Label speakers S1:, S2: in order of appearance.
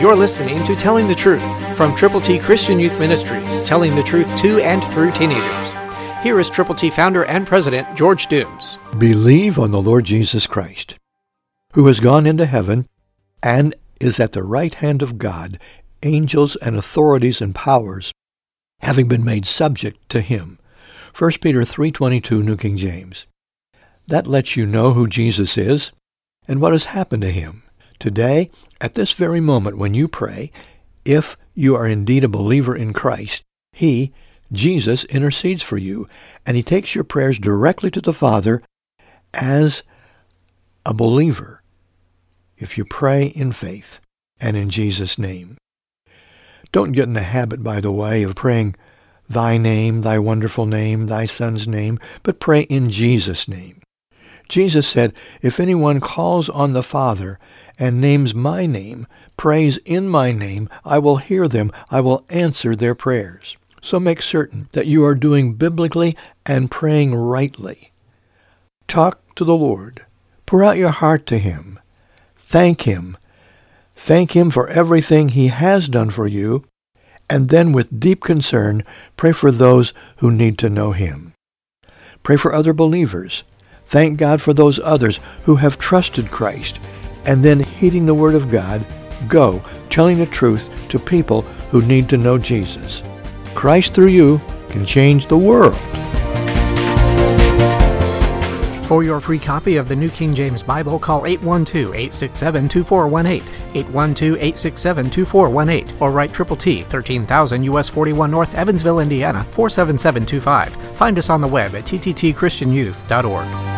S1: You're listening to Telling the Truth from Triple T Christian Youth Ministries, telling the truth to and through teenagers. Here is Triple T founder and president George Dooms.
S2: Believe on the Lord Jesus Christ, who has gone into heaven and is at the right hand of God, angels and authorities and powers having been made subject to him. 1 Peter 3:22 New King James. That lets you know who Jesus is and what has happened to him. Today, at this very moment when you pray, if you are indeed a believer in Christ, he, Jesus, intercedes for you, and he takes your prayers directly to the Father as a believer if you pray in faith and in Jesus' name. Don't get in the habit, by the way, of praying thy name, thy wonderful name, thy son's name, but pray in Jesus' name. Jesus said, If anyone calls on the Father and names my name, prays in my name, I will hear them, I will answer their prayers. So make certain that you are doing biblically and praying rightly. Talk to the Lord. Pour out your heart to him. Thank him. Thank him for everything he has done for you, and then with deep concern, pray for those who need to know him. Pray for other believers. Thank God for those others who have trusted Christ. And then, heeding the Word of God, go telling the truth to people who need to know Jesus. Christ through you can change the world.
S1: For your free copy of the New King James Bible, call 812-867-2418, 812-867-2418, or write Triple T, 13000 US 41 North, Evansville, Indiana, 47725. Find us on the web at tttchristianyouth.org.